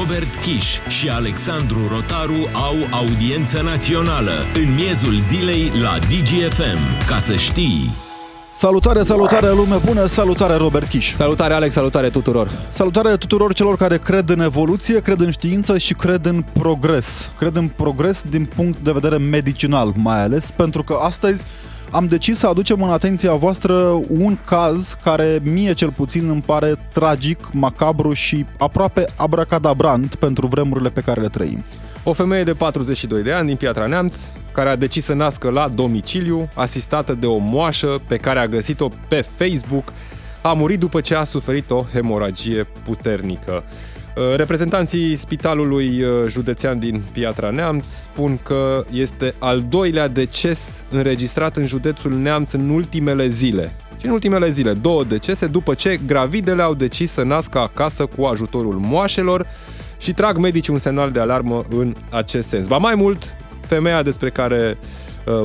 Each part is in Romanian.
Robert Kiș și Alexandru Rotaru au audiență națională în miezul zilei la DGFM. Ca să știi... Salutare, salutare lume bună, salutare Robert Kiș. Salutare Alex, salutare tuturor. Salutare tuturor celor care cred în evoluție, cred în știință și cred în progres. Cred în progres din punct de vedere medicinal mai ales, pentru că astăzi am decis să aducem în atenția voastră un caz care mie cel puțin îmi pare tragic, macabru și aproape abracadabrant pentru vremurile pe care le trăim. O femeie de 42 de ani din Piatra Neamț, care a decis să nască la domiciliu, asistată de o moașă pe care a găsit-o pe Facebook, a murit după ce a suferit o hemoragie puternică. Uh, reprezentanții Spitalului uh, Județean din Piatra Neamț spun că este al doilea deces înregistrat în județul Neamț în ultimele zile. Și în ultimele zile, două decese după ce gravidele au decis să nască acasă cu ajutorul moașelor și trag medicii un semnal de alarmă în acest sens. Va mai mult, femeia despre care Uh,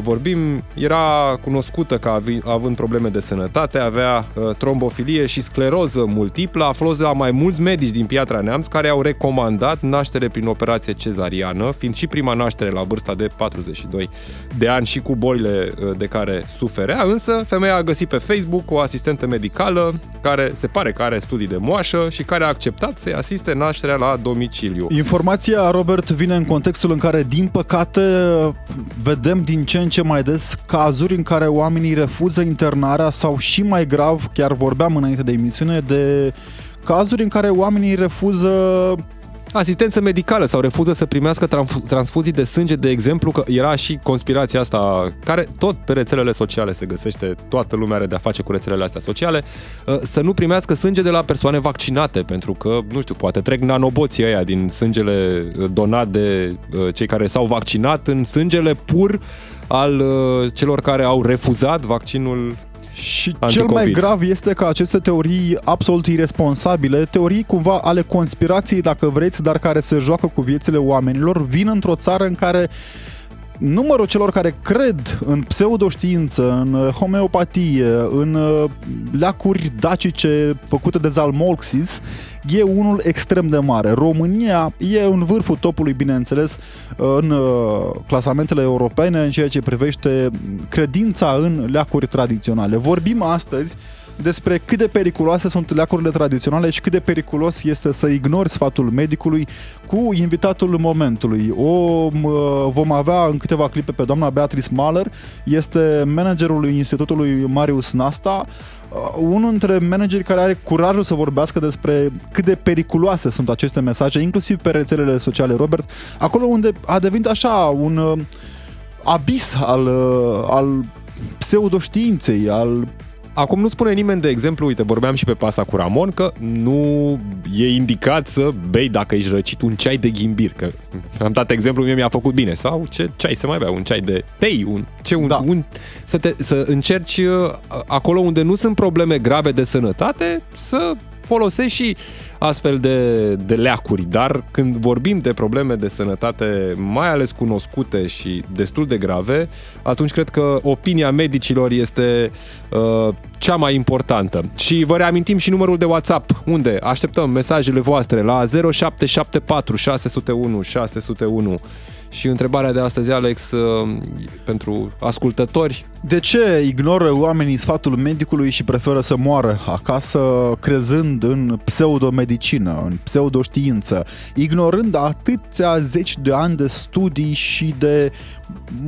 vorbim, era cunoscută ca având probleme de sănătate, avea uh, trombofilie și scleroză multiplă, a fost la mai mulți medici din Piatra Neamț care au recomandat naștere prin operație cezariană, fiind și prima naștere la vârsta de 42 de ani și cu bolile uh, de care suferea, însă femeia a găsit pe Facebook o asistentă medicală care se pare că are studii de moașă și care a acceptat să-i asiste nașterea la domiciliu. Informația, Robert, vine în contextul în care, din păcate, vedem din ce în ce mai des cazuri în care oamenii refuză internarea sau și mai grav, chiar vorbeam înainte de emisiune, de cazuri în care oamenii refuză asistență medicală sau refuză să primească transfuzii de sânge, de exemplu, că era și conspirația asta, care tot pe rețelele sociale se găsește, toată lumea are de-a face cu rețelele astea sociale, uh, să nu primească sânge de la persoane vaccinate, pentru că, nu știu, poate trec nanoboții ăia din sângele uh, donat de uh, cei care s-au vaccinat în sângele pur al celor care au refuzat vaccinul și cel mai grav este că aceste teorii absolut irresponsabile, teorii cumva ale conspirației, dacă vreți, dar care se joacă cu viețile oamenilor, vin într-o țară în care numărul celor care cred în pseudoștiință, în homeopatie, în leacuri dacice făcute de Zalmolxis, e unul extrem de mare. România e în vârful topului, bineînțeles, în uh, clasamentele europene în ceea ce privește credința în leacuri tradiționale. Vorbim astăzi despre cât de periculoase sunt leacurile tradiționale și cât de periculos este să ignori sfatul medicului cu invitatul momentului. O vom avea în câteva clipe pe doamna Beatrice Mahler, este managerul Institutului Marius Nasta, Uh, unul dintre manageri care are curajul să vorbească despre cât de periculoase sunt aceste mesaje, inclusiv pe rețelele sociale, Robert, acolo unde a devenit așa un uh, abis al, uh, al pseudoștiinței, al Acum nu spune nimeni, de exemplu, uite, vorbeam și pe pasta cu Ramon, că nu e indicat să bei dacă ești răcit un ceai de ghimbir, că am dat exemplu, mie mi-a făcut bine, sau ce ceai să mai bea, un ceai de tei, un, ce, un, da. un, să, te, să încerci uh, acolo unde nu sunt probleme grave de sănătate, să folosești și astfel de, de leacuri, dar când vorbim de probleme de sănătate mai ales cunoscute și destul de grave, atunci cred că opinia medicilor este uh, cea mai importantă. Și vă reamintim și numărul de WhatsApp, unde așteptăm mesajele voastre la 0774 601 601 și întrebarea de astăzi, Alex, uh, pentru ascultători. De ce ignoră oamenii sfatul medicului și preferă să moară acasă crezând în pseudomedicină, în pseudoștiință, ignorând atâția zeci de ani de studii și de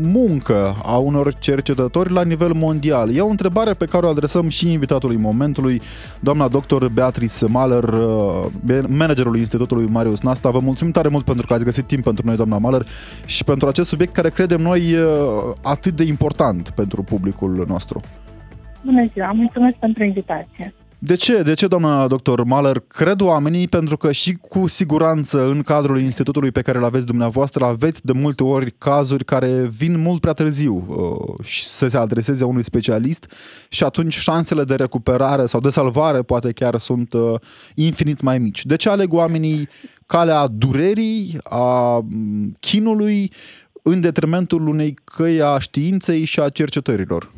muncă a unor cercetători la nivel mondial? E o întrebare pe care o adresăm și invitatului momentului, doamna doctor Beatrice Mahler, uh, managerul Institutului Marius Nasta. Vă mulțumim tare mult pentru că ați găsit timp pentru noi, doamna Mahler, și pentru acest subiect care credem noi uh, atât de important pentru publicul nostru. Bună ziua, mulțumesc pentru invitație. De ce? De ce, doamna doctor Mahler, cred oamenii? Pentru că și cu siguranță în cadrul institutului pe care îl aveți dumneavoastră aveți de multe ori cazuri care vin mult prea târziu uh, și să se adreseze unui specialist și atunci șansele de recuperare sau de salvare poate chiar sunt uh, infinit mai mici. De ce aleg oamenii calea durerii, a chinului, în detrimentul unei căi a științei și a cercetărilor?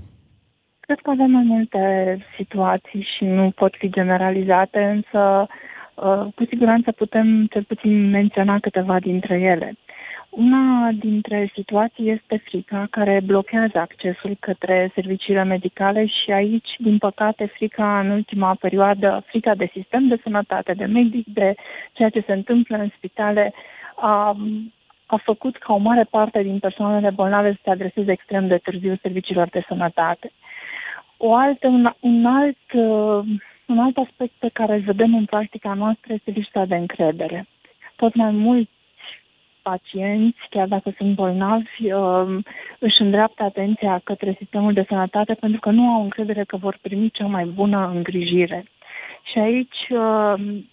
Cred că avem mai multe situații și nu pot fi generalizate, însă Uh, cu siguranță putem cel puțin menționa câteva dintre ele. Una dintre situații este frica care blochează accesul către serviciile medicale și aici, din păcate, frica în ultima perioadă, frica de sistem de sănătate, de medic, de ceea ce se întâmplă în spitale, a, a făcut ca o mare parte din persoanele bolnave să se adreseze extrem de târziu serviciilor de sănătate. O altă, un, un, alt, uh, un alt aspect pe care îl vedem în practica noastră este lipsa de încredere. Tot mai mulți pacienți, chiar dacă sunt bolnavi, um, își îndreaptă atenția către sistemul de sănătate pentru că nu au încredere că vor primi cea mai bună îngrijire. Și aici um,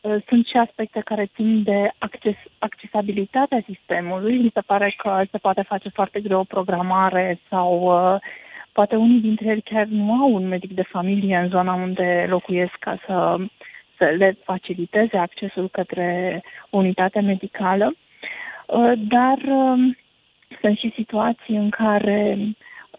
uh, sunt și aspecte care țin de acces, accesibilitatea sistemului. Mi se pare că se poate face foarte greu o programare sau uh, poate unii dintre ei chiar nu au un medic de familie în zona unde locuiesc ca să, să le faciliteze accesul către unitatea medicală. Uh, dar um, sunt și situații în care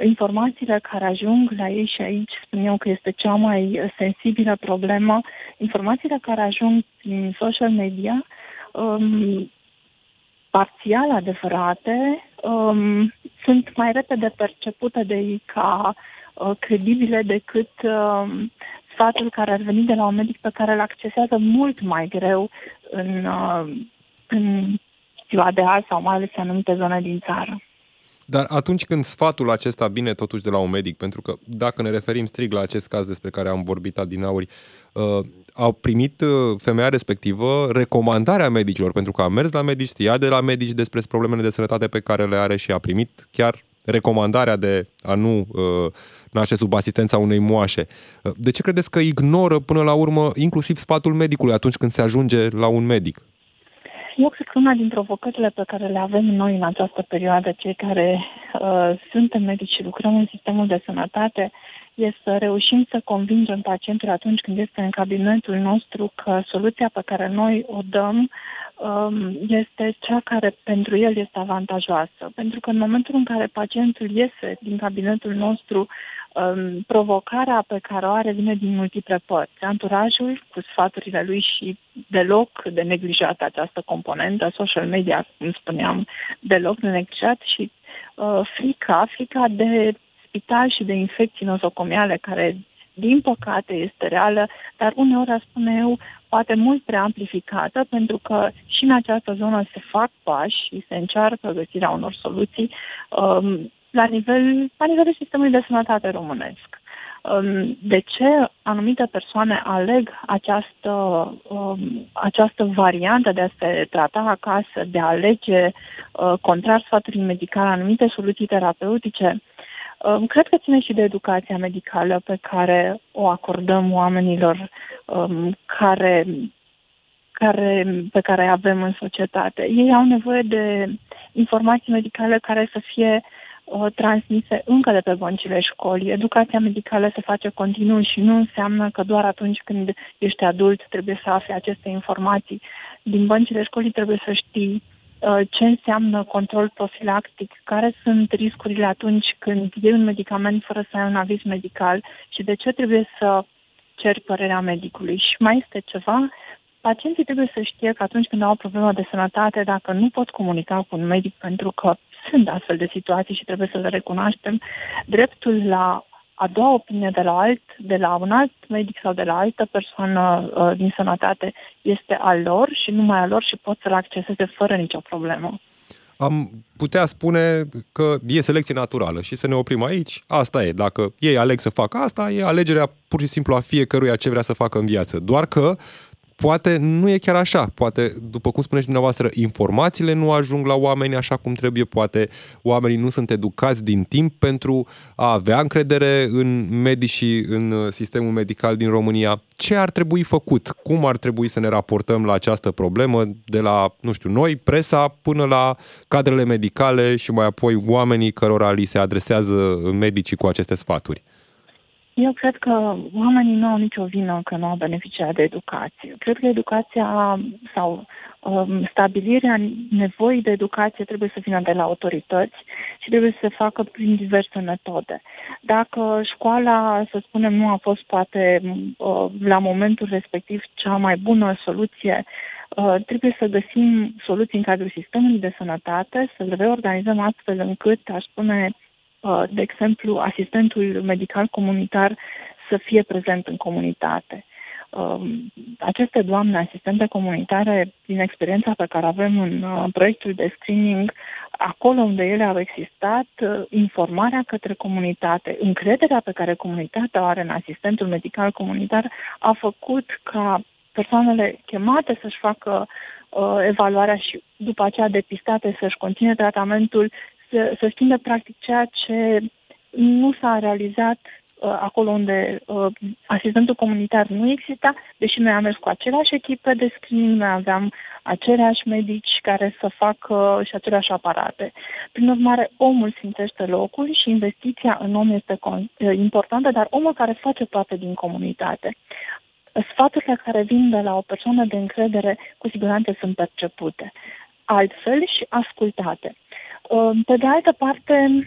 informațiile care ajung la ei și aici spun eu că este cea mai sensibilă problemă, informațiile care ajung din social media um, parțial adevărate um, sunt mai repede percepute de ei ca uh, credibile decât um, sfatul care ar veni de la un medic pe care îl accesează mult mai greu în, uh, în ziua de azi sau mai ales în anumite zone din țară. Dar atunci când sfatul acesta vine totuși de la un medic, pentru că dacă ne referim strict la acest caz despre care am vorbit adinauri, uh, au primit uh, femeia respectivă recomandarea medicilor, pentru că a mers la medici, știa de la medici despre problemele de sănătate pe care le are și a primit chiar recomandarea de a nu uh, naște sub asistența unei moașe. Uh, de ce credeți că ignoră până la urmă inclusiv sfatul medicului atunci când se ajunge la un medic? Eu cred că una din provocările pe care le avem noi în această perioadă, cei care uh, suntem medici și lucrăm în sistemul de sănătate, este să reușim să convingem pacientul atunci când este în cabinetul nostru că soluția pe care noi o dăm um, este cea care pentru el este avantajoasă. Pentru că în momentul în care pacientul iese din cabinetul nostru um, provocarea pe care o are vine din multiple părți. Anturajul cu sfaturile lui și deloc de neglijat această componentă, social media, cum spuneam, deloc de neglijat și uh, frica, frica de spital și de infecții nosocomiale care din păcate este reală, dar uneori, aș spune eu, poate mult prea amplificată, pentru că și în această zonă se fac pași și se încearcă găsirea unor soluții. Um, la, nivel, la nivelul sistemului de sănătate românesc. Um, de ce anumite persoane aleg această, um, această variantă de a se trata acasă, de a alege, uh, contrar sfatului medical, anumite soluții terapeutice? Um, cred că ține și de educația medicală pe care o acordăm oamenilor care, care, pe care avem în societate. Ei au nevoie de informații medicale care să fie uh, uh, transmise încă de pe băncile școlii. Educația medicală se face continuu și nu înseamnă că doar atunci când ești adult trebuie să afli aceste informații. Din băncile școlii trebuie să știi uh, ce înseamnă control profilactic, care sunt riscurile atunci când iei un medicament fără să ai un aviz medical și de ce trebuie să ceri părerea medicului. Și mai este ceva, pacienții trebuie să știe că atunci când au o problemă de sănătate, dacă nu pot comunica cu un medic pentru că sunt astfel de situații și trebuie să le recunoaștem, dreptul la a doua opinie de la, alt, de la un alt medic sau de la altă persoană uh, din sănătate este al lor și numai al lor și pot să-l acceseze fără nicio problemă. Am putea spune că e selecție naturală și să ne oprim aici. Asta e. Dacă ei aleg să facă asta, e alegerea pur și simplu a fiecăruia ce vrea să facă în viață. Doar că poate nu e chiar așa. Poate, după cum spuneți dumneavoastră, informațiile nu ajung la oameni așa cum trebuie, poate oamenii nu sunt educați din timp pentru a avea încredere în medici și în sistemul medical din România. Ce ar trebui făcut? Cum ar trebui să ne raportăm la această problemă de la, nu știu, noi, presa, până la cadrele medicale și mai apoi oamenii cărora li se adresează medicii cu aceste sfaturi? Eu cred că oamenii nu au nicio vină că nu au beneficiat de educație. Cred că educația sau um, stabilirea nevoii de educație trebuie să vină de la autorități și trebuie să se facă prin diverse metode. Dacă școala, să spunem, nu a fost poate uh, la momentul respectiv cea mai bună soluție, uh, trebuie să găsim soluții în cadrul sistemului de sănătate, să le reorganizăm astfel încât, aș spune, uh, de exemplu, asistentul medical comunitar să fie prezent în comunitate. Um, aceste doamne asistente comunitare, din experiența pe care avem în uh, proiectul de screening, acolo unde ele au existat, uh, informarea către comunitate, încrederea pe care comunitatea o are în asistentul medical comunitar, a făcut ca persoanele chemate să-și facă uh, evaluarea și după aceea depistate să-și continue tratamentul, să, să schimbe practic ceea ce nu s-a realizat Uh, acolo unde uh, asistentul comunitar nu exista, deși noi am mers cu aceleași echipe de screening, noi aveam aceleași medici care să facă și aceleași aparate. Prin urmare, omul simțește locul și investiția în om este uh, importantă, dar omul care face parte din comunitate. Sfaturile care vin de la o persoană de încredere cu siguranță sunt percepute altfel și ascultate. Uh, pe de altă parte,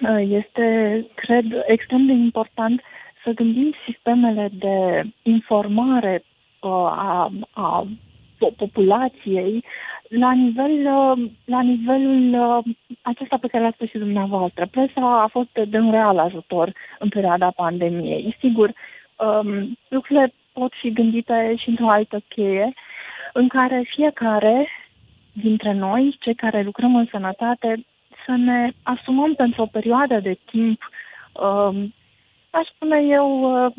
Uh, este, cred, extrem de important să gândim sistemele de informare uh, a, a populației la, nivel, uh, la nivelul acesta pe care l-ați spus și dumneavoastră. Presa a fost de un real ajutor în perioada pandemiei. Sigur, um, lucrurile pot fi gândite și într-o altă cheie, în care fiecare dintre noi, cei care lucrăm în sănătate, să ne asumăm pentru o perioadă de timp, uh, aș spune eu, uh,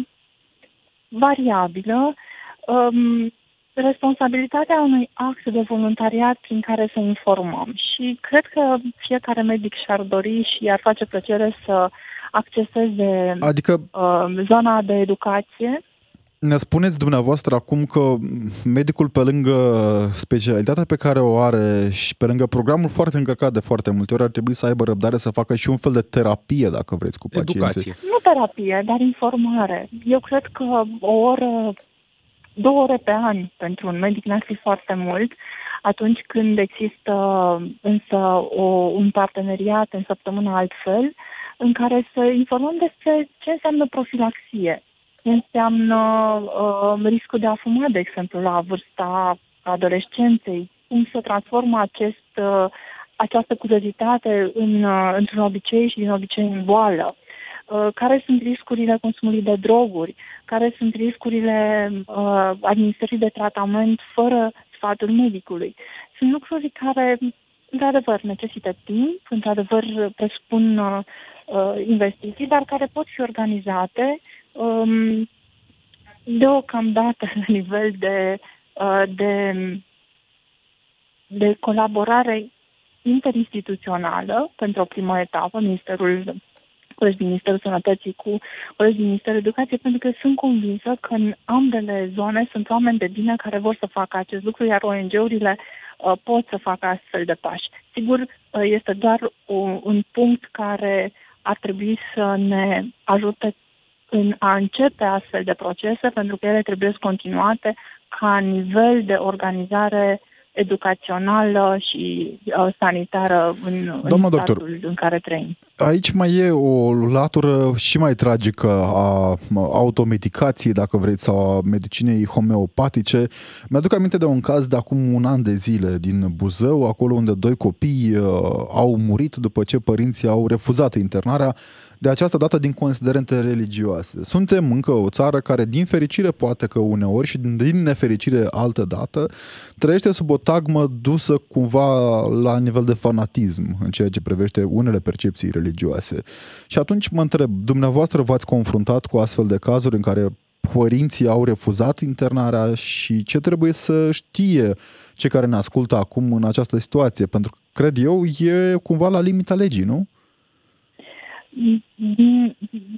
variabilă, um, responsabilitatea unui act de voluntariat prin care să informăm. Și cred că fiecare medic și-ar dori și ar face plăcere să acceseze adică... uh, zona de educație ne spuneți dumneavoastră acum că medicul pe lângă specialitatea pe care o are și pe lângă programul foarte încărcat de foarte multe ori ar trebui să aibă răbdare să facă și un fel de terapie, dacă vreți, cu pacienții. Educație. Nu terapie, dar informare. Eu cred că o oră, două ore pe an pentru un medic n-ar fi foarte mult atunci când există însă o, un parteneriat în săptămâna altfel în care să informăm despre ce înseamnă profilaxie înseamnă uh, riscul de a fuma, de exemplu, la vârsta adolescenței, cum se transformă acest, uh, această curiozitate în, uh, într-un obicei și din obicei în boală. Uh, care sunt riscurile consumului de droguri, care sunt riscurile uh, administrării de tratament fără sfatul medicului. Sunt lucruri care, într-adevăr, necesită timp, într-adevăr, presupun uh, uh investiții, dar care pot fi organizate um, deocamdată la nivel de, uh, de, de colaborare interinstituțională pentru o primă etapă, Ministerul colegi din Ministerul Sănătății cu colegi din Ministerul Educației, pentru că sunt convinsă că în ambele zone sunt oameni de bine care vor să facă acest lucru, iar ONG-urile uh, pot să facă astfel de pași. Sigur, uh, este doar un, un punct care ar trebui să ne ajute în a începe astfel de procese, pentru că ele trebuie continuate ca nivel de organizare educațională și uh, sanitară în, în doctor, în care trăim. Aici mai e o latură și mai tragică a automedicației, dacă vreți, sau a medicinei homeopatice. Mi-aduc aminte de un caz de acum un an de zile din Buzău, acolo unde doi copii uh, au murit după ce părinții au refuzat internarea de această dată din considerente religioase. Suntem încă o țară care, din fericire, poate că uneori și din nefericire altă dată, trăiește sub o tagmă dusă cumva la nivel de fanatism în ceea ce privește unele percepții religioase. Și atunci mă întreb, dumneavoastră v-ați confruntat cu astfel de cazuri în care părinții au refuzat internarea și ce trebuie să știe cei care ne ascultă acum în această situație? Pentru că, cred eu, e cumva la limita legii, nu?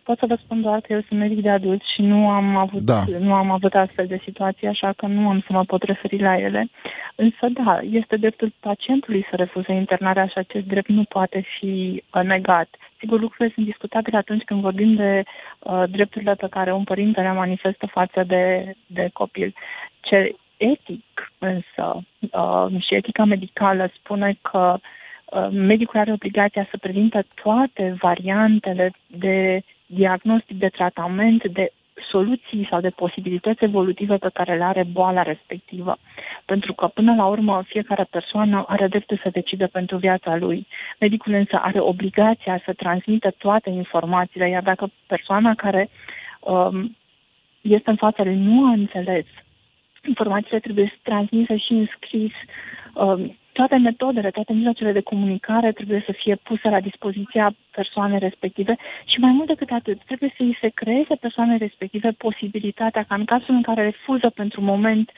Pot să vă spun doar că eu sunt medic de adult și nu am avut, da. nu am avut astfel de situații, așa că nu am să mă pot referi la ele. Însă, da, este dreptul pacientului să refuze internarea și acest drept nu poate fi uh, negat. Sigur, lucrurile sunt discutabile atunci când vorbim de uh, drepturile pe care un părinte le manifestă față de, de copil. Ce etic, însă, uh, și etica medicală spune că uh, medicul are obligația să prezintă toate variantele de diagnostic, de tratament, de soluții sau de posibilități evolutive pe care le are boala respectivă. Pentru că, până la urmă, fiecare persoană are dreptul să decide pentru viața lui. Medicul însă are obligația să transmită toate informațiile, iar dacă persoana care um, este în fața lui nu a înțeles, informațiile trebuie transmise și în scris, um, toate metodele, toate mijloacele de comunicare trebuie să fie puse la dispoziția persoanei respective și mai mult decât atât, trebuie să îi se creeze persoanei respective posibilitatea ca în cazul în care refuză pentru moment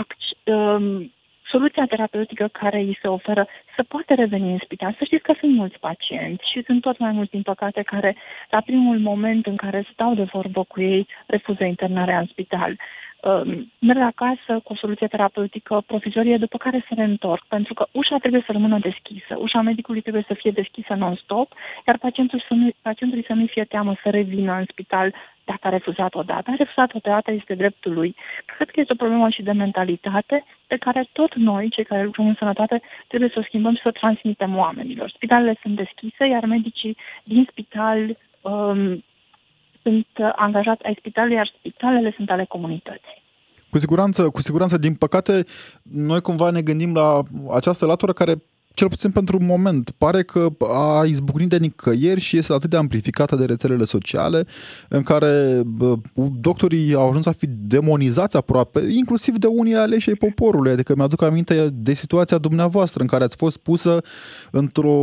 ac- um, soluția terapeutică care îi se oferă să poate reveni în spital. Să știți că sunt mulți pacienți și sunt tot mai mulți, din păcate, care la primul moment în care stau de vorbă cu ei refuză internarea în spital. Um, merg acasă cu o soluție terapeutică provizorie, după care se reîntorc, pentru că ușa trebuie să rămână deschisă, ușa medicului trebuie să fie deschisă non-stop, iar pacientul să nu, pacientului să nu fie teamă să revină în spital dacă a refuzat odată. A refuzat odată, este dreptul lui. Cred că este o problemă și de mentalitate pe care tot noi, cei care lucrăm în sănătate, trebuie să o schimbăm și să o transmitem oamenilor. Spitalele sunt deschise, iar medicii din spital um, sunt angajați ai spitalului, iar spitalele sunt ale comunității. Cu siguranță, cu siguranță, din păcate, noi cumva ne gândim la această latură care cel puțin pentru un moment, pare că a izbucnit de nicăieri și este atât de amplificată de rețelele sociale, în care doctorii au ajuns să fi demonizați aproape, inclusiv de unii aleși ai poporului. Adică mi-aduc aminte de situația dumneavoastră în care ați fost pusă într-o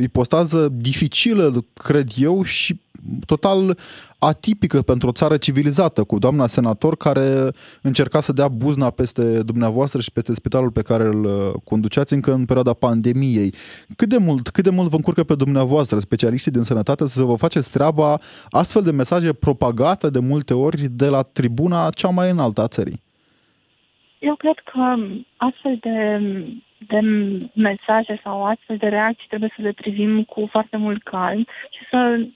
ipostază dificilă, cred eu, și total atipică pentru o țară civilizată, cu doamna senator care încerca să dea buzna peste dumneavoastră și peste spitalul pe care îl uh, conduceați încă în perioada pandemiei. Cât de mult, cât de mult vă încurcă pe dumneavoastră, specialiștii din sănătate, să vă faceți treaba astfel de mesaje propagate de multe ori de la tribuna cea mai înaltă a țării? Eu cred că astfel de de mesaje sau astfel de reacții trebuie să le privim cu foarte mult calm și să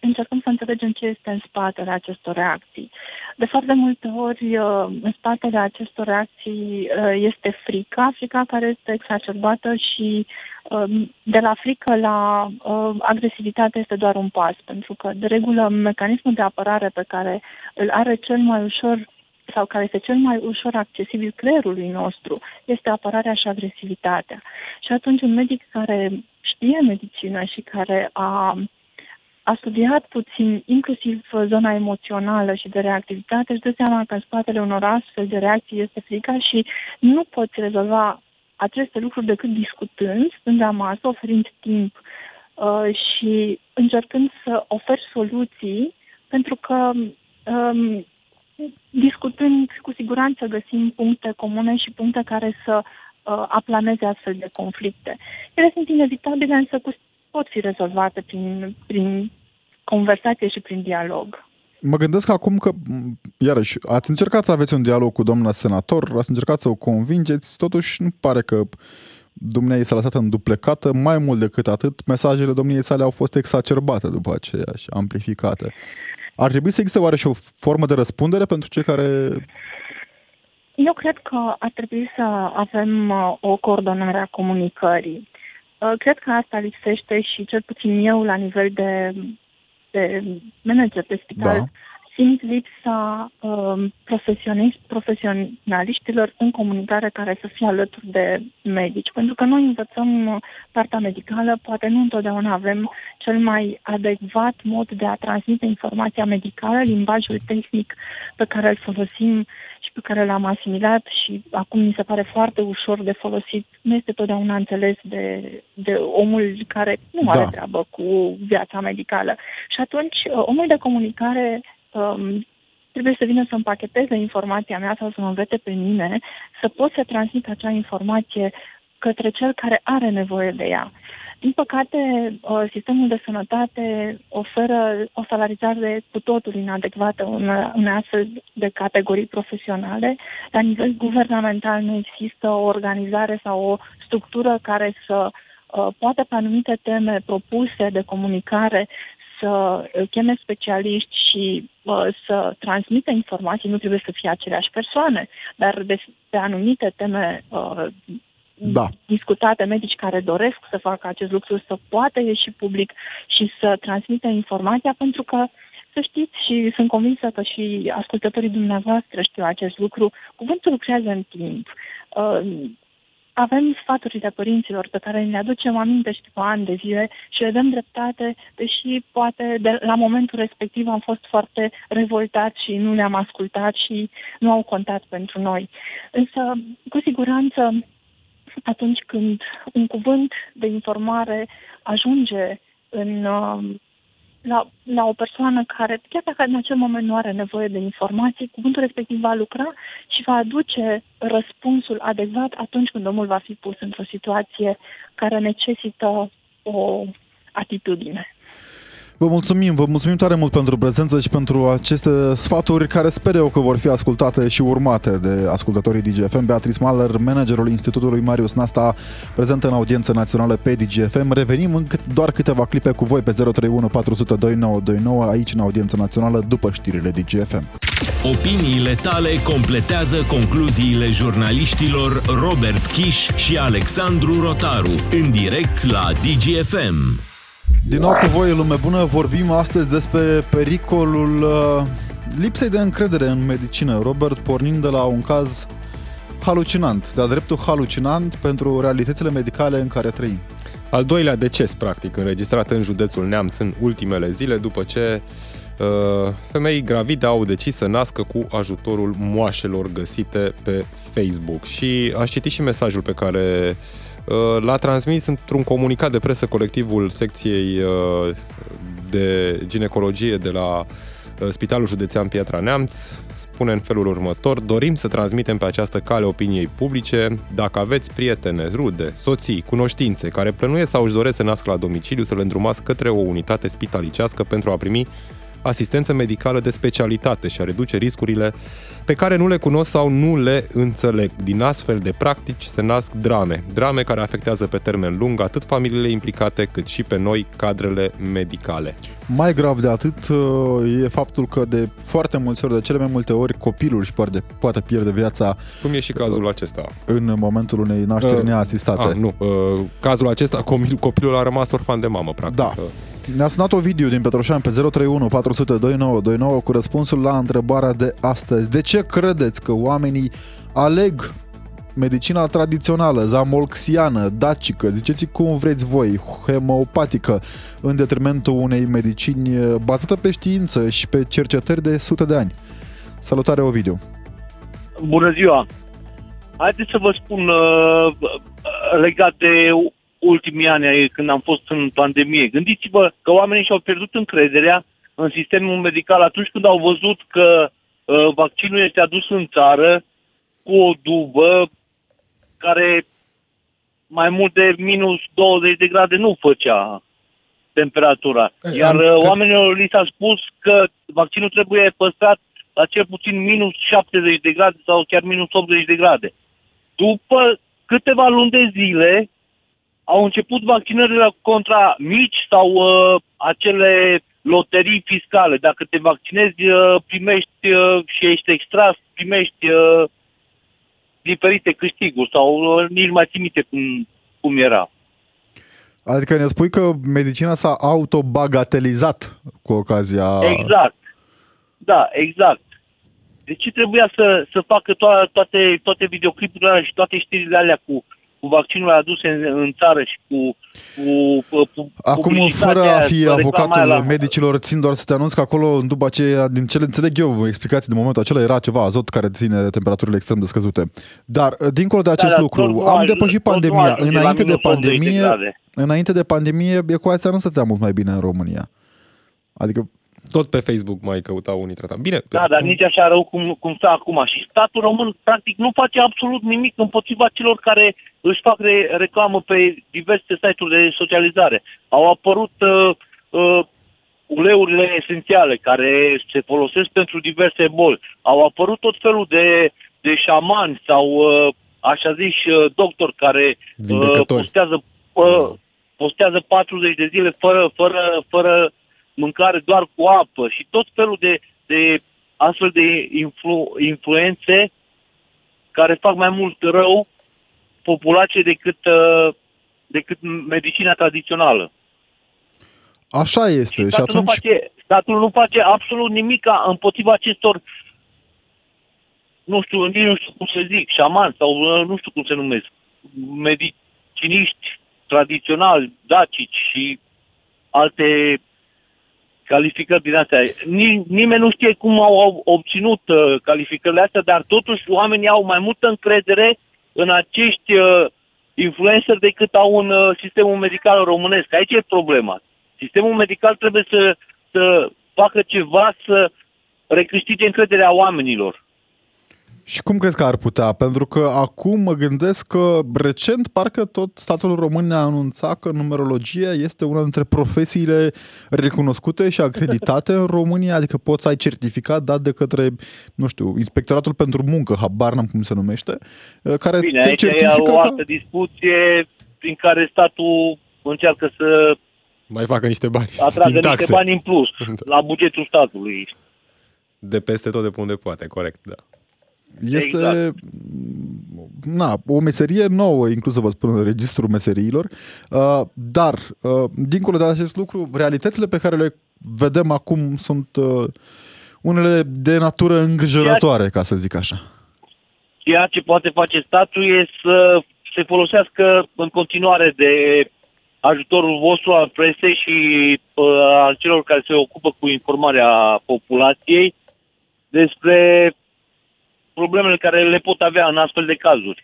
încercăm să înțelegem ce este în spatele acestor reacții. De foarte multe ori, uh, în spatele acestor reacții uh, este frica, frica care este exacerbată și um, de la frică la uh, agresivitate este doar un pas, pentru că, de regulă, mecanismul de apărare pe care îl are cel mai ușor sau care este cel mai ușor accesibil creierului nostru este apărarea și agresivitatea. Și atunci un medic care știe medicină și care a, a studiat puțin inclusiv zona emoțională și de reactivitate, își dă seama că în spatele unor astfel de reacții este frica și nu poți rezolva aceste lucruri decât discutând, stând la masă, oferind timp uh, și încercând să oferi soluții, pentru că um, discutând, cu siguranță găsim puncte comune și puncte care să uh, aplaneze astfel de conflicte. Ele sunt inevitabile, însă pot fi rezolvate prin, prin conversație și prin dialog. Mă gândesc acum că, iarăși, ați încercat să aveți un dialog cu doamna senator, ați încercat să o convingeți, totuși nu pare că dumneai s-a lăsat în duplecată, mai mult decât atât, mesajele domniei sale au fost exacerbate după aceea și amplificate. Ar trebui să existe oare și o formă de răspundere pentru cei care... Eu cred că ar trebui să avem uh, o coordonare a comunicării. Uh, cred că asta lipsește și cel puțin eu la nivel de, de manager de spital da simt lipsa um, profesionaliștilor în comunicare care să fie alături de medici. Pentru că noi învățăm partea medicală, poate nu întotdeauna avem cel mai adecvat mod de a transmite informația medicală, limbajul tehnic pe care îl folosim și pe care l-am asimilat și acum mi se pare foarte ușor de folosit, nu este totdeauna înțeles de, de omul care nu are da. treabă cu viața medicală. Și atunci omul de comunicare um, trebuie să vină să împacheteze informația mea sau să mă învețe pe mine, să pot să transmit acea informație către cel care are nevoie de ea. Din păcate, uh, sistemul de sănătate oferă o salarizare cu totul inadecvată în astfel de categorii profesionale. La nivel guvernamental nu există o organizare sau o structură care să uh, poate pe anumite teme propuse de comunicare să cheme specialiști și uh, să transmită informații, nu trebuie să fie aceleași persoane, dar de, pe anumite teme uh, da. discutate, medici care doresc să facă acest lucru, să poată ieși public și să transmită informația, pentru că să știți și sunt convinsă că și ascultătorii dumneavoastră știu acest lucru, cuvântul lucrează în timp. Uh, avem sfaturile părinților pe care le aducem aminte și după ani de zile și le dăm dreptate, deși poate de, la momentul respectiv am fost foarte revoltați și nu le-am ascultat și nu au contat pentru noi. Însă, cu siguranță, atunci când un cuvânt de informare ajunge în uh, la, la o persoană care, chiar dacă în acel moment nu are nevoie de informații, cuvântul respectiv va lucra și va aduce răspunsul adecvat atunci când omul va fi pus într-o situație care necesită o atitudine. Vă mulțumim, vă mulțumim tare mult pentru prezență și pentru aceste sfaturi care sper eu că vor fi ascultate și urmate de ascultătorii DGFM. Beatrice Maller, managerul Institutului Marius Nasta, prezentă în audiență națională pe DGFM. Revenim în doar câteva clipe cu voi pe 031 400 2929 aici în audiență națională după știrile DGFM. Opiniile tale completează concluziile jurnaliștilor Robert Kiș și Alexandru Rotaru în direct la DGFM. Din nou cu voi, lume bună, vorbim astăzi despre pericolul uh, lipsei de încredere în medicină. Robert, pornind de la un caz halucinant, de-a dreptul halucinant pentru realitățile medicale în care trăim. Al doilea deces, practic, înregistrat în județul Neamț în ultimele zile, după ce uh, femei gravide au decis să nască cu ajutorul moașelor găsite pe Facebook. Și aș citi și mesajul pe care Uh, l-a transmis într-un comunicat de presă colectivul secției uh, de ginecologie de la uh, Spitalul Județean Piatra Neamț. Spune în felul următor, dorim să transmitem pe această cale opiniei publice, dacă aveți prietene, rude, soții, cunoștințe care plănuie sau își doresc să nască la domiciliu, să le îndrumați către o unitate spitalicească pentru a primi asistență medicală de specialitate și a reduce riscurile pe care nu le cunosc sau nu le înțeleg. Din astfel de practici se nasc drame, drame care afectează pe termen lung atât familiile implicate cât și pe noi cadrele medicale. Mai grav de atât uh, e faptul că de foarte multe ori, de cele mai multe ori, copilul își poate, poate pierde viața. Cum e și cazul acesta? În momentul unei nașteri uh, neasistate. A, nu, uh, cazul acesta, copilul a rămas orfan de mamă, practic. Da. Uh. Ne-a sunat o video din Petroșani pe 031 400 2929 cu răspunsul la întrebarea de astăzi. De ce credeți că oamenii aleg medicina tradițională, zamolxiană, dacică, ziceți cum vreți voi, homeopatică, în detrimentul unei medicini bazată pe știință și pe cercetări de sute de ani? Salutare, Ovidiu! Bună ziua! Haideți să vă spun uh, legat de ultimii ani când am fost în pandemie. Gândiți-vă că oamenii și-au pierdut încrederea în sistemul medical atunci când au văzut că uh, vaccinul este adus în țară cu o dubă care mai mult de minus 20 de grade nu făcea temperatura. Iar uh, oamenilor li s-a spus că vaccinul trebuie păstrat la cel puțin minus 70 de grade sau chiar minus 80 de grade. După câteva luni de zile, au început vaccinările contra mici sau uh, acele loterii fiscale. Dacă te vaccinezi, uh, primești uh, și ești extras, primești uh, diferite câștiguri sau uh, nici mai țin minte cum, cum era. Adică ne spui că medicina s-a autobagatelizat cu ocazia... Exact. Da, exact. De ce trebuia să, să facă to- toate, toate videoclipurile alea și toate știrile alea cu cu vaccinul aduse în, în țară și cu, cu, cu Acum, fără a fi avocatul la... medicilor, țin doar să te anunț că acolo, după aceea, din cele înțeleg eu, explicații de momentul acela, era ceva azot care ține temperaturile extrem de scăzute. Dar, dincolo de acest da, lucru, am depășit pandemia. Înainte de pandemie, înainte de pandemie, ecuația nu stătea mult mai bine în România. Adică tot pe Facebook mai căutau unii tratat. Bine. Da, dar nici așa rău cum, cum stă acum. Și statul român, practic, nu face absolut nimic împotriva celor care își fac re- reclamă pe diverse site-uri de socializare. Au apărut uh, uh, uleurile esențiale care se folosesc pentru diverse boli. Au apărut tot felul de, de șamani sau, uh, așa zis, uh, doctori care uh, postează, uh, postează 40 de zile fără, fără, fără mâncare doar cu apă și tot felul de, de astfel de influ, influențe care fac mai mult rău populație decât, uh, decât medicina tradițională. Așa este. Și statul, și atunci... nu face, statul nu face absolut nimic împotriva acestor nu știu, nici nu știu cum să zic, șaman sau uh, nu știu cum se numesc, mediciniști tradiționali, dacici și alte calificări din astea. Nimeni nu știe cum au obținut uh, calificările astea, dar totuși oamenii au mai multă încredere în acești uh, influencer decât au în sistemul medical românesc. Aici e problema. Sistemul medical trebuie să, să facă ceva să recâștige încrederea oamenilor. Și cum crezi că ar putea? Pentru că acum mă gândesc că recent parcă tot statul român a anunțat că numerologia este una dintre profesiile recunoscute și acreditate în România, adică poți să ai certificat dat de către, nu știu, Inspectoratul pentru Muncă, habar n-am cum se numește, care Bine, te aici certifică e o altă discuție prin care statul încearcă să mai facă niște bani atragă niște taxe. bani în plus la bugetul statului. De peste tot de pe unde poate, corect, da. Este exact. na, o meserie nouă, inclusă vă spun în registrul meseriilor, uh, dar uh, dincolo de acest lucru, realitățile pe care le vedem acum sunt uh, unele de natură îngrijorătoare, ca să zic așa. Ceea ce poate face statul e să se folosească în continuare de ajutorul vostru al presei și uh, al celor care se ocupă cu informarea populației despre problemele care le pot avea în astfel de cazuri.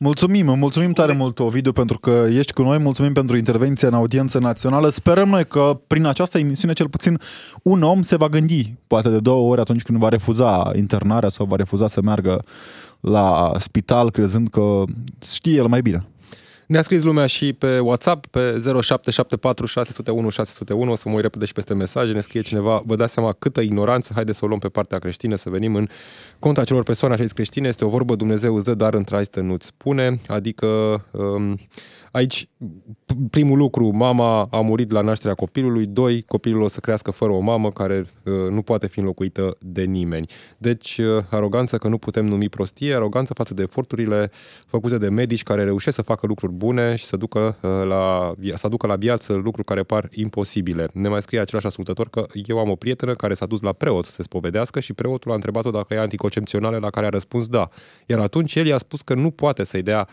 Mulțumim, mulțumim tare mult, Ovidiu, pentru că ești cu noi, mulțumim pentru intervenția în audiență națională. Sperăm noi că prin această emisiune cel puțin un om se va gândi, poate de două ori atunci când va refuza internarea sau va refuza să meargă la spital, crezând că știe el mai bine. Ne-a scris lumea și pe WhatsApp, pe 0774 601 601, o să mă uit repede și peste mesaje, ne scrie cineva, vă dați seama câtă ignoranță, haideți să o luăm pe partea creștină, să venim în contra celor persoane așa creștine, este o vorbă, Dumnezeu îți dă, dar într-aistă nu-ți spune, adică um, Aici, primul lucru, mama a murit la nașterea copilului, doi, copilul o să crească fără o mamă care uh, nu poate fi înlocuită de nimeni. Deci, uh, aroganță că nu putem numi prostie, aroganță față de eforturile făcute de medici care reușesc să facă lucruri bune și să, ducă, uh, la, să aducă la viață lucruri care par imposibile. Ne mai scrie același ascultător că eu am o prietenă care s-a dus la preot să se spovedească și preotul a întrebat-o dacă e anticoncepționale, la care a răspuns da. Iar atunci el i-a spus că nu poate să-i dea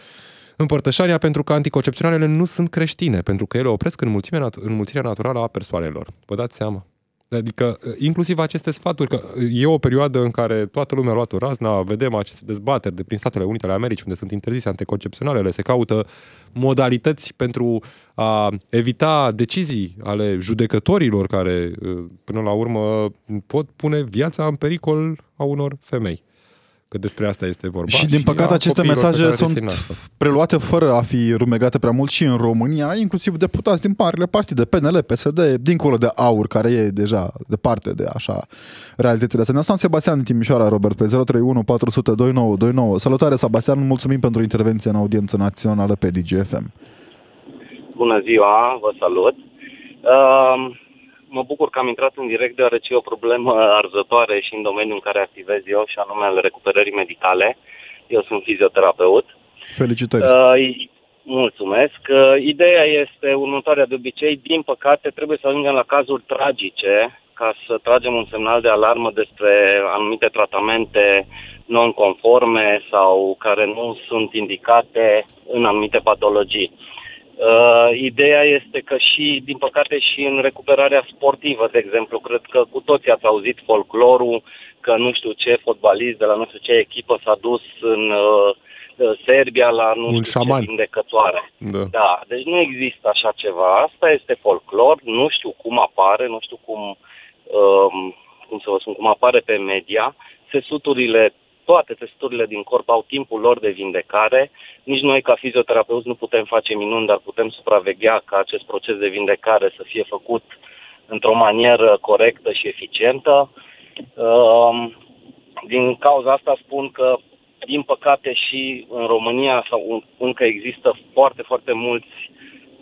împărtășania pentru că anticoncepționalele nu sunt creștine, pentru că ele opresc înmulțirea, nat- înmulțirea naturală a persoanelor. Vă dați seama? Adică, inclusiv aceste sfaturi, că e o perioadă în care toată lumea a luat o razna, vedem aceste dezbateri de prin Statele Unite ale Americii, unde sunt interzise anticoncepționalele, se caută modalități pentru a evita decizii ale judecătorilor care, până la urmă, pot pune viața în pericol a unor femei că despre asta este vorba. Și din păcate aceste mesaje sunt preluate fără a fi rumegate prea mult și în România, inclusiv deputați din marile partide, PNL, PSD, dincolo de aur, care e deja departe de așa realitățile astea. Ne-a Sebastian din Timișoara, Robert, pe 031 400 2929. Salutare, Sebastian, mulțumim pentru intervenție în audiență națională pe DGFM. Bună ziua, vă salut. Uh, mă bucur că am intrat în direct deoarece e o problemă arzătoare și în domeniul în care activez eu și anume al recuperării medicale. Eu sunt fizioterapeut. Felicitări! Uh, mulțumesc. Uh, ideea este următoarea de obicei. Din păcate, trebuie să ajungem la cazuri tragice ca să tragem un semnal de alarmă despre anumite tratamente non-conforme sau care nu sunt indicate în anumite patologii. Uh, ideea este că și, din păcate, și în recuperarea sportivă, de exemplu, cred că cu toții ați auzit folclorul că nu știu ce fotbalist de la nu știu ce echipă s-a dus în uh, Serbia la nu Un știu șaman. ce vindecătoare. Da. da, deci nu există așa ceva. Asta este folclor, nu știu cum apare, nu știu cum, um, cum să vă spun, cum apare pe media. Sesuturile toate testurile din corp au timpul lor de vindecare. Nici noi, ca fizioterapeuți, nu putem face minuni, dar putem supraveghea ca acest proces de vindecare să fie făcut într-o manieră corectă și eficientă. Um, din cauza asta spun că, din păcate, și în România sau încă există foarte, foarte mulți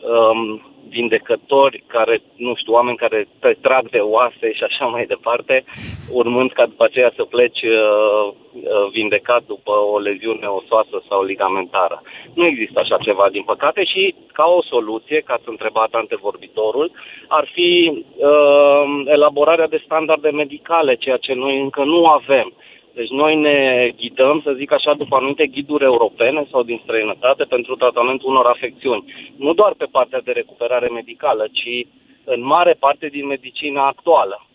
um, vindecători care, nu știu, oameni care te trag de oase și așa mai departe, urmând ca după aceea să pleci uh, uh, vindecat după o leziune osoasă sau ligamentară. Nu există așa ceva, din păcate, și ca o soluție, ca să întrebat antevorbitorul, ar fi uh, elaborarea de standarde medicale, ceea ce noi încă nu avem. Deci noi ne ghidăm, să zic așa, după anumite ghiduri europene sau din străinătate pentru tratamentul unor afecțiuni. Nu doar pe partea de recuperare medicală, ci în mare parte din medicina actuală.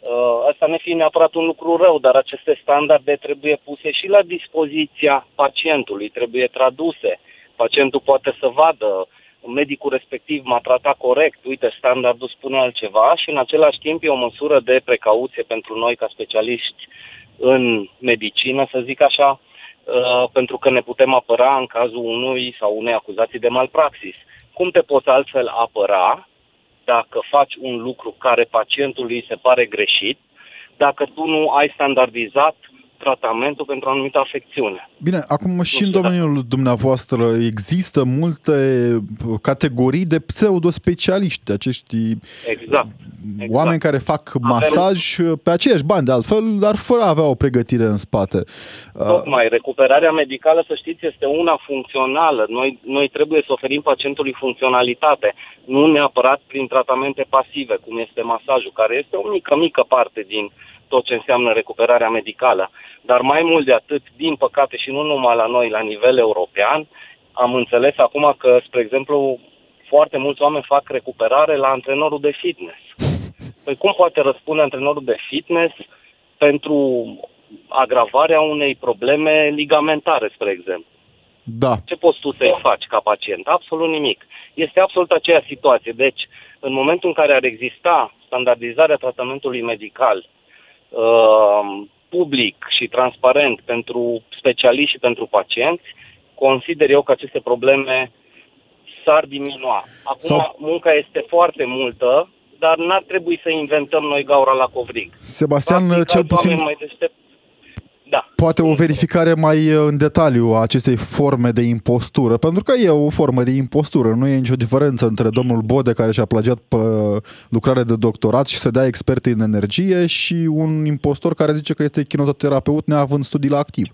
Uh, asta ne fi neapărat un lucru rău, dar aceste standarde trebuie puse și la dispoziția pacientului, trebuie traduse. Pacientul poate să vadă medicul respectiv m-a tratat corect, uite, standardul spune altceva și în același timp e o măsură de precauție pentru noi ca specialiști în medicină, să zic așa, uh, pentru că ne putem apăra în cazul unui sau unei acuzații de malpraxis. Cum te poți altfel apăra dacă faci un lucru care pacientului îi se pare greșit, dacă tu nu ai standardizat tratamentul pentru o anumită afecțiune. Bine, acum și în domeniul dacă... dumneavoastră există multe categorii de pseudospecialiști, acești exact, exact. oameni care fac masaj Avem... pe aceiași bani de altfel, dar fără a avea o pregătire în spate. Tocmai, recuperarea medicală, să știți, este una funcțională. Noi, noi trebuie să oferim pacientului funcționalitate, nu neapărat prin tratamente pasive, cum este masajul, care este o mică, mică parte din tot ce înseamnă recuperarea medicală. Dar mai mult de atât, din păcate și nu numai la noi, la nivel european, am înțeles acum că, spre exemplu, foarte mulți oameni fac recuperare la antrenorul de fitness. Păi cum poate răspunde antrenorul de fitness pentru agravarea unei probleme ligamentare, spre exemplu? Da. Ce poți tu să-i faci ca pacient? Absolut nimic. Este absolut aceeași situație. Deci, în momentul în care ar exista standardizarea tratamentului medical uh, public și transparent pentru specialiști și pentru pacienți, consider eu că aceste probleme s-ar diminua. Acum, Sau... munca este foarte multă, dar n-ar trebui să inventăm noi gaura la covrig. Sebastian, Practic, cel puțin... Mai deștept da. Poate o verificare mai uh, în detaliu a acestei forme de impostură, pentru că e o formă de impostură. Nu e nicio diferență între domnul Bode, care și-a plagiat pe lucrare de doctorat și se dea expert în energie, și un impostor care zice că este chinototerapeut neavând studii la activ.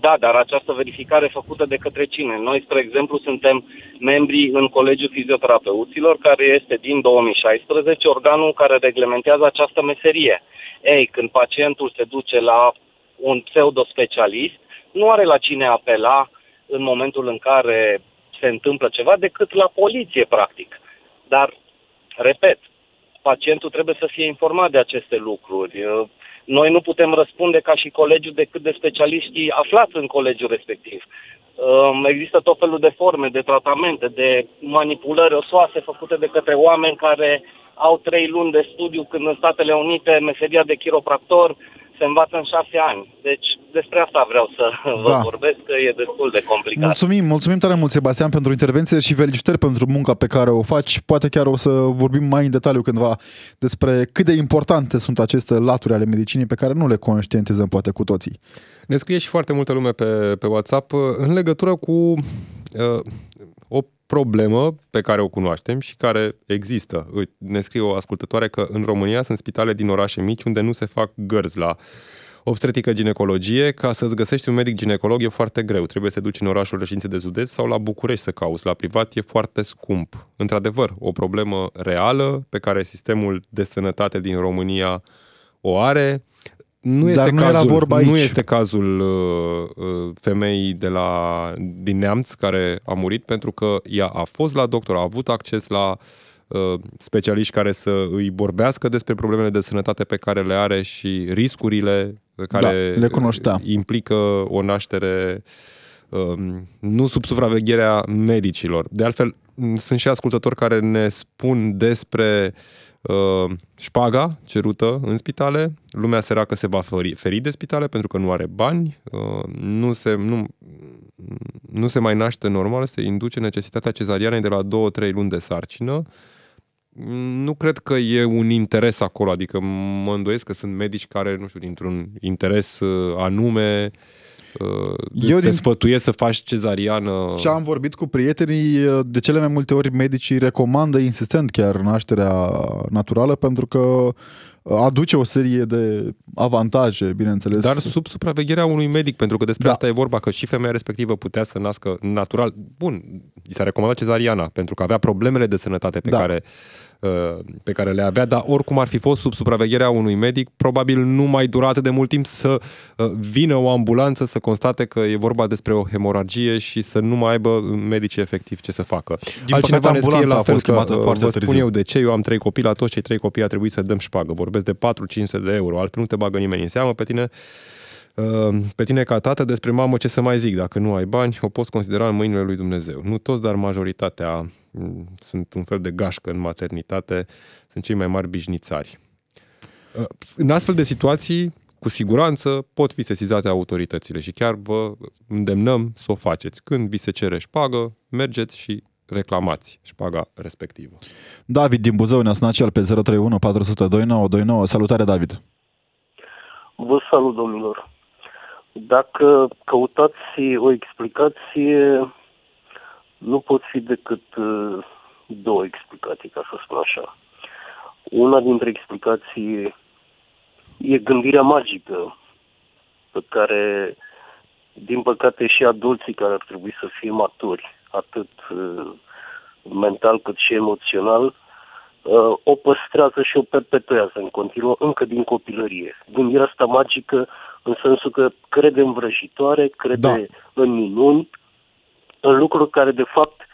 Da, dar această verificare făcută de către cine? Noi, spre exemplu, suntem membri în Colegiul Fizioterapeuților, care este din 2016 organul care reglementează această meserie. Ei, când pacientul se duce la un pseudo-specialist, nu are la cine apela în momentul în care se întâmplă ceva decât la poliție, practic. Dar, repet, pacientul trebuie să fie informat de aceste lucruri. Noi nu putem răspunde ca și colegiul decât de specialiștii aflați în colegiul respectiv. Există tot felul de forme, de tratamente, de manipulări osoase făcute de către oameni care au trei luni de studiu, când în Statele Unite meseria de chiropractor se învață în șase ani. Deci despre asta vreau să vă da. vorbesc, că e destul de complicat. Mulțumim, mulțumim tare mult, Sebastian, pentru intervenție și felicitări pentru munca pe care o faci. Poate chiar o să vorbim mai în detaliu cândva despre cât de importante sunt aceste laturi ale medicinii pe care nu le conștientizăm poate cu toții. Ne scrie și foarte multă lume pe, pe WhatsApp în legătură cu uh, o problemă pe care o cunoaștem și care există. Ne scrie o ascultătoare că în România sunt spitale din orașe mici unde nu se fac gărzi la obstetrică ginecologie, ca să-ți găsești un medic ginecolog e foarte greu. Trebuie să duci în orașul reședințe de județ sau la București să cauți. La privat e foarte scump. Într-adevăr, o problemă reală pe care sistemul de sănătate din România o are. Nu este, Dar nu, cazul, era vorba aici. nu este cazul uh, uh, femeii de la, din Neamț care a murit pentru că ea a fost la doctor, a avut acces la uh, specialiști care să îi vorbească despre problemele de sănătate pe care le are și riscurile pe care da, le cunoștea. implică o naștere uh, nu sub supravegherea medicilor. De altfel, sunt și ascultători care ne spun despre uh, uh, șpaga cerută în spitale, lumea săracă se va feri, feri de spitale pentru că nu are bani, uh, nu, se, nu, nu se mai naște normal, se induce necesitatea cezarianei de la 2-3 luni de sarcină. Nu cred că e un interes acolo, adică mă îndoiesc că sunt medici care, nu știu, dintr-un interes uh, anume, uh, Eu te din... sfătuiesc să faci cezariană. Și am vorbit cu prietenii, uh, de cele mai multe ori medicii recomandă insistent chiar nașterea naturală pentru că aduce o serie de avantaje, bineînțeles. Dar sub supravegherea unui medic, pentru că despre da. asta e vorba, că și femeia respectivă putea să nască natural. Bun, i s-a recomandat cezariana, pentru că avea problemele de sănătate pe da. care Uh, pe care le avea, dar oricum ar fi fost sub supravegherea unui medic, probabil nu mai dura atât de mult timp să uh, vină o ambulanță să constate că e vorba despre o hemoragie și să nu mai aibă medicii efectiv ce să facă. Din Altcineva ne scrie la fel că uh, foarte vă spun târziu. eu de ce, eu am trei copii, la toți cei trei copii a trebuit să dăm șpagă. Vorbesc de 4-500 de euro, altfel nu te bagă nimeni în seamă pe tine pe tine ca tată despre mamă ce să mai zic, dacă nu ai bani, o poți considera în mâinile lui Dumnezeu. Nu toți, dar majoritatea sunt un fel de gașcă în maternitate, sunt cei mai mari bișnițari. Uh, în astfel de situații, cu siguranță pot fi sesizate autoritățile și chiar vă îndemnăm să o faceți. Când vi se cere șpagă, mergeți și reclamați șpaga respectivă. David din Buzău ne-a sunat cel pe 031 400 2929. Salutare, David! Vă salut, domnilor! Dacă căutați o explicație, nu pot fi decât uh, două explicații, ca să spun așa. Una dintre explicații e gândirea magică pe care, din păcate, și adulții care ar trebui să fie maturi, atât uh, mental cât și emoțional, uh, o păstrează și o perpetuează în continuu, încă din copilărie. Gândirea asta magică în sensul că crede în vrăjitoare, crede da. în minuni, în lucruri care, de fapt,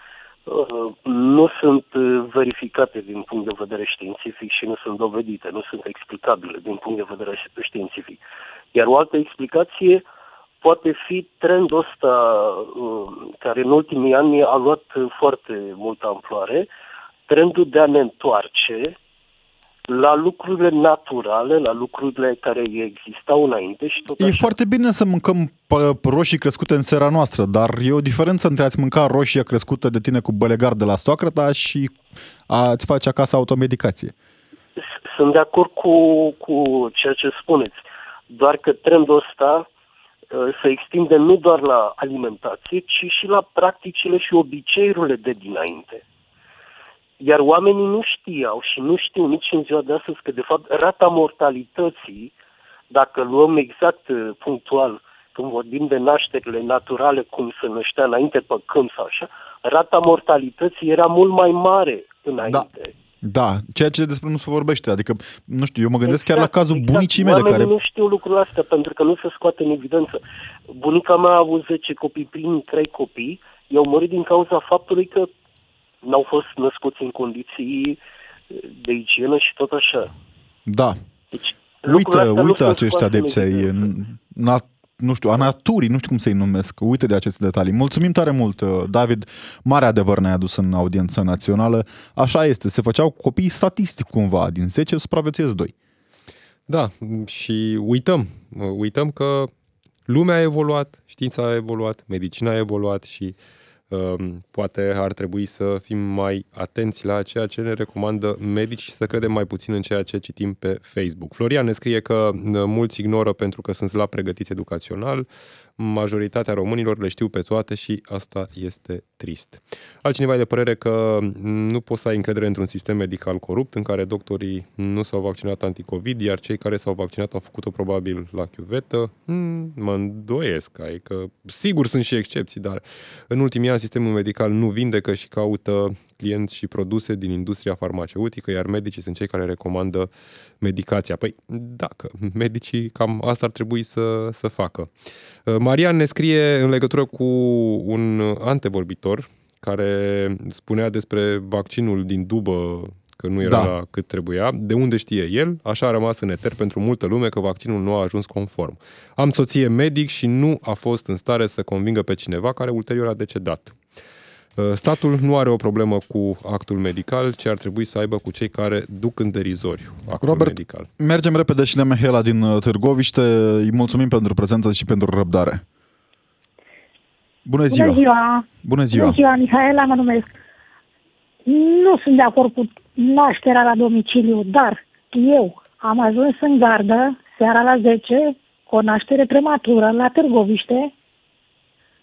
uh, nu sunt uh, verificate din punct de vedere științific și nu sunt dovedite, nu sunt explicabile din punct de vedere științific. Iar o altă explicație poate fi trendul ăsta uh, care în ultimii ani a luat foarte multă amploare, trendul de a ne întoarce la lucrurile naturale, la lucrurile care existau înainte și tot E așa. foarte bine să mâncăm roșii crescute în seara noastră, dar e o diferență între a-ți mânca roșia crescută de tine cu bălegar de la soacră ta și a-ți face acasă automedicație. Sunt de acord cu, cu ceea ce spuneți, doar că trendul ăsta ă, se extinde nu doar la alimentație, ci și la practicile și obiceiurile de dinainte. Iar oamenii nu știau și nu știu nici în ziua de astăzi că, de fapt, rata mortalității, dacă luăm exact uh, punctual, când vorbim de nașterile naturale, cum se năștea înainte pe câmp sau așa, rata mortalității era mult mai mare înainte. Da. Da, ceea ce despre nu se vorbește. Adică, nu știu, eu mă gândesc exact, chiar la cazul exact. bunicii mele Oamenii care... nu știu lucrul astea pentru că nu se scoate în evidență. Bunica mea a avut 10 copii, primii 3 copii, i-au murit din cauza faptului că n-au fost născuți în condiții de igienă și tot așa. Da. Deci, uită, uită acești adepți ai nat, nu știu, a naturii, nu știu cum să-i numesc, uită de aceste detalii. Mulțumim tare mult, uh, David, mare adevăr ne-ai adus în audiența națională. Așa este, se făceau copii statistic cumva, din 10 supraviețuiesc 2. Da, și uităm, uităm că lumea a evoluat, știința a evoluat, medicina a evoluat și uh, Ehm, poate ar trebui să fim mai atenți la ceea ce ne recomandă medici și să credem mai puțin în ceea ce citim pe Facebook. Florian ne scrie că mulți ignoră pentru că sunt slab pregătiți educațional, majoritatea românilor le știu pe toate și asta este trist. Altcineva e de părere că nu poți să ai încredere într-un sistem medical corupt în care doctorii nu s-au vaccinat anticovid, iar cei care s-au vaccinat au făcut-o probabil la chiuvetă. Hmm, mă îndoiesc, că sigur sunt și excepții, dar în ultimii ani sistemul medical nu vindecă și caută clienți și produse din industria farmaceutică, iar medicii sunt cei care recomandă medicația. Păi, dacă medicii cam asta ar trebui să, să facă. Uh, Marian ne scrie în legătură cu un antevorbitor care spunea despre vaccinul din dubă că nu era da. cât trebuia. De unde știe el? Așa a rămas în eter pentru multă lume că vaccinul nu a ajuns conform. Am soție medic și nu a fost în stare să convingă pe cineva care ulterior a decedat. Uh, statul nu are o problemă cu actul medical, ci ar trebui să aibă cu cei care duc în derizoriu actul Robert, medical. mergem repede și la Mihela din uh, Târgoviște. Îi mulțumim pentru prezență și pentru răbdare. Bună ziua! Bună ziua! Bună ziua! Bună ziua, Mihaela, mă numesc. Nu sunt de acord cu nașterea la domiciliu, dar eu am ajuns în gardă seara la 10 cu o naștere prematură la Târgoviște,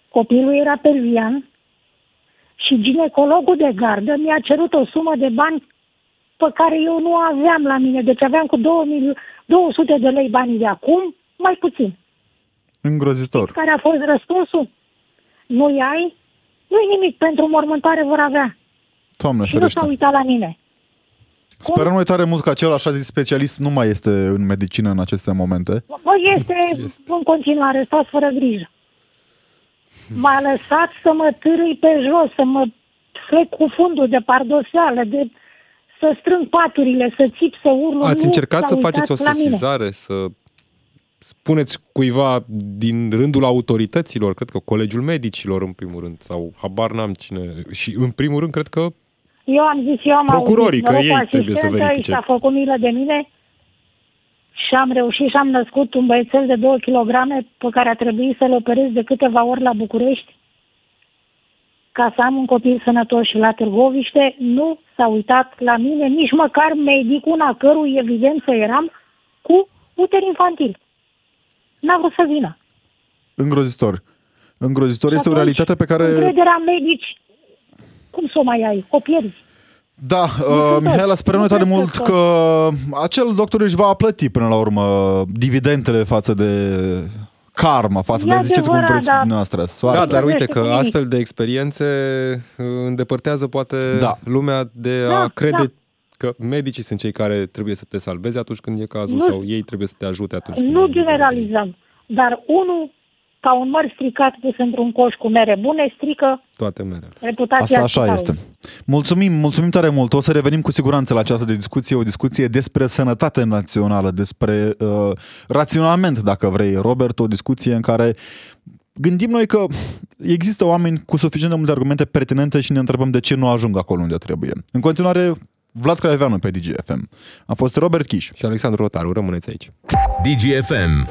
copilul era pervian și ginecologul de gardă mi-a cerut o sumă de bani pe care eu nu aveam la mine. Deci aveam cu 200 de lei banii de acum, mai puțin. Îngrozitor. Care a fost răspunsul? Nu-i ai? Nu-i nimic, pentru mormântare vor avea. Doamne, și nu s-a uitat la mine. Sperăm noi tare mult că acel așa zis specialist nu mai este în medicină în aceste momente. Bă, este, este. în continuare, stați fără grijă. M-a lăsat să mă târâi pe jos, să mă frec cu fundul de pardoseală, de să strâng paturile, să țip, să urlu. Ați nu încercat să faceți o sesizare, să spuneți cuiva din rândul autorităților, cred că colegiul medicilor în primul rând, sau habar n-am cine, și în primul rând cred că eu am zis, eu am Procurorii, auzit, că ei trebuie să verifice. Și a făcut milă de mine și am reușit și am născut un băiețel de 2 kg pe care a trebuit să-l operez de câteva ori la București ca să am un copil sănătos și la Târgoviște, nu s-a uitat la mine, nici măcar medicul a cărui evidență eram cu uter infantil. N-a vrut să vină. Îngrozitor. Îngrozitor este o realitate pe care... Încrederea medici, cum să o mai ai? O pierzi. Da, uh, Mihaela, sperăm noi tare mult că acel doctor își va plăti până la urmă dividendele față de karma, față de, ziceți cum vreți da. dumneavoastră. Soartă. Da, dar uite că astfel de experiențe uh, îndepărtează poate da. lumea de a da, crede da că medicii sunt cei care trebuie să te salveze atunci când e cazul nu, sau ei trebuie să te ajute atunci Nu când generalizăm, dar unul ca un măr stricat pus într-un coș cu mere bune, strică toate merele. reputația Asta așa este. Mulțumim, mulțumim tare mult. O să revenim cu siguranță la această discuție, o discuție despre sănătate națională, despre uh, raționament, dacă vrei, Robert, o discuție în care gândim noi că există oameni cu suficient de multe argumente pertinente și ne întrebăm de ce nu ajung acolo unde trebuie. În continuare, Vlad Craieveanu pe DGFM. A fost Robert Kiș. Și Alexandru Rotaru. Rămâneți aici. DGFM.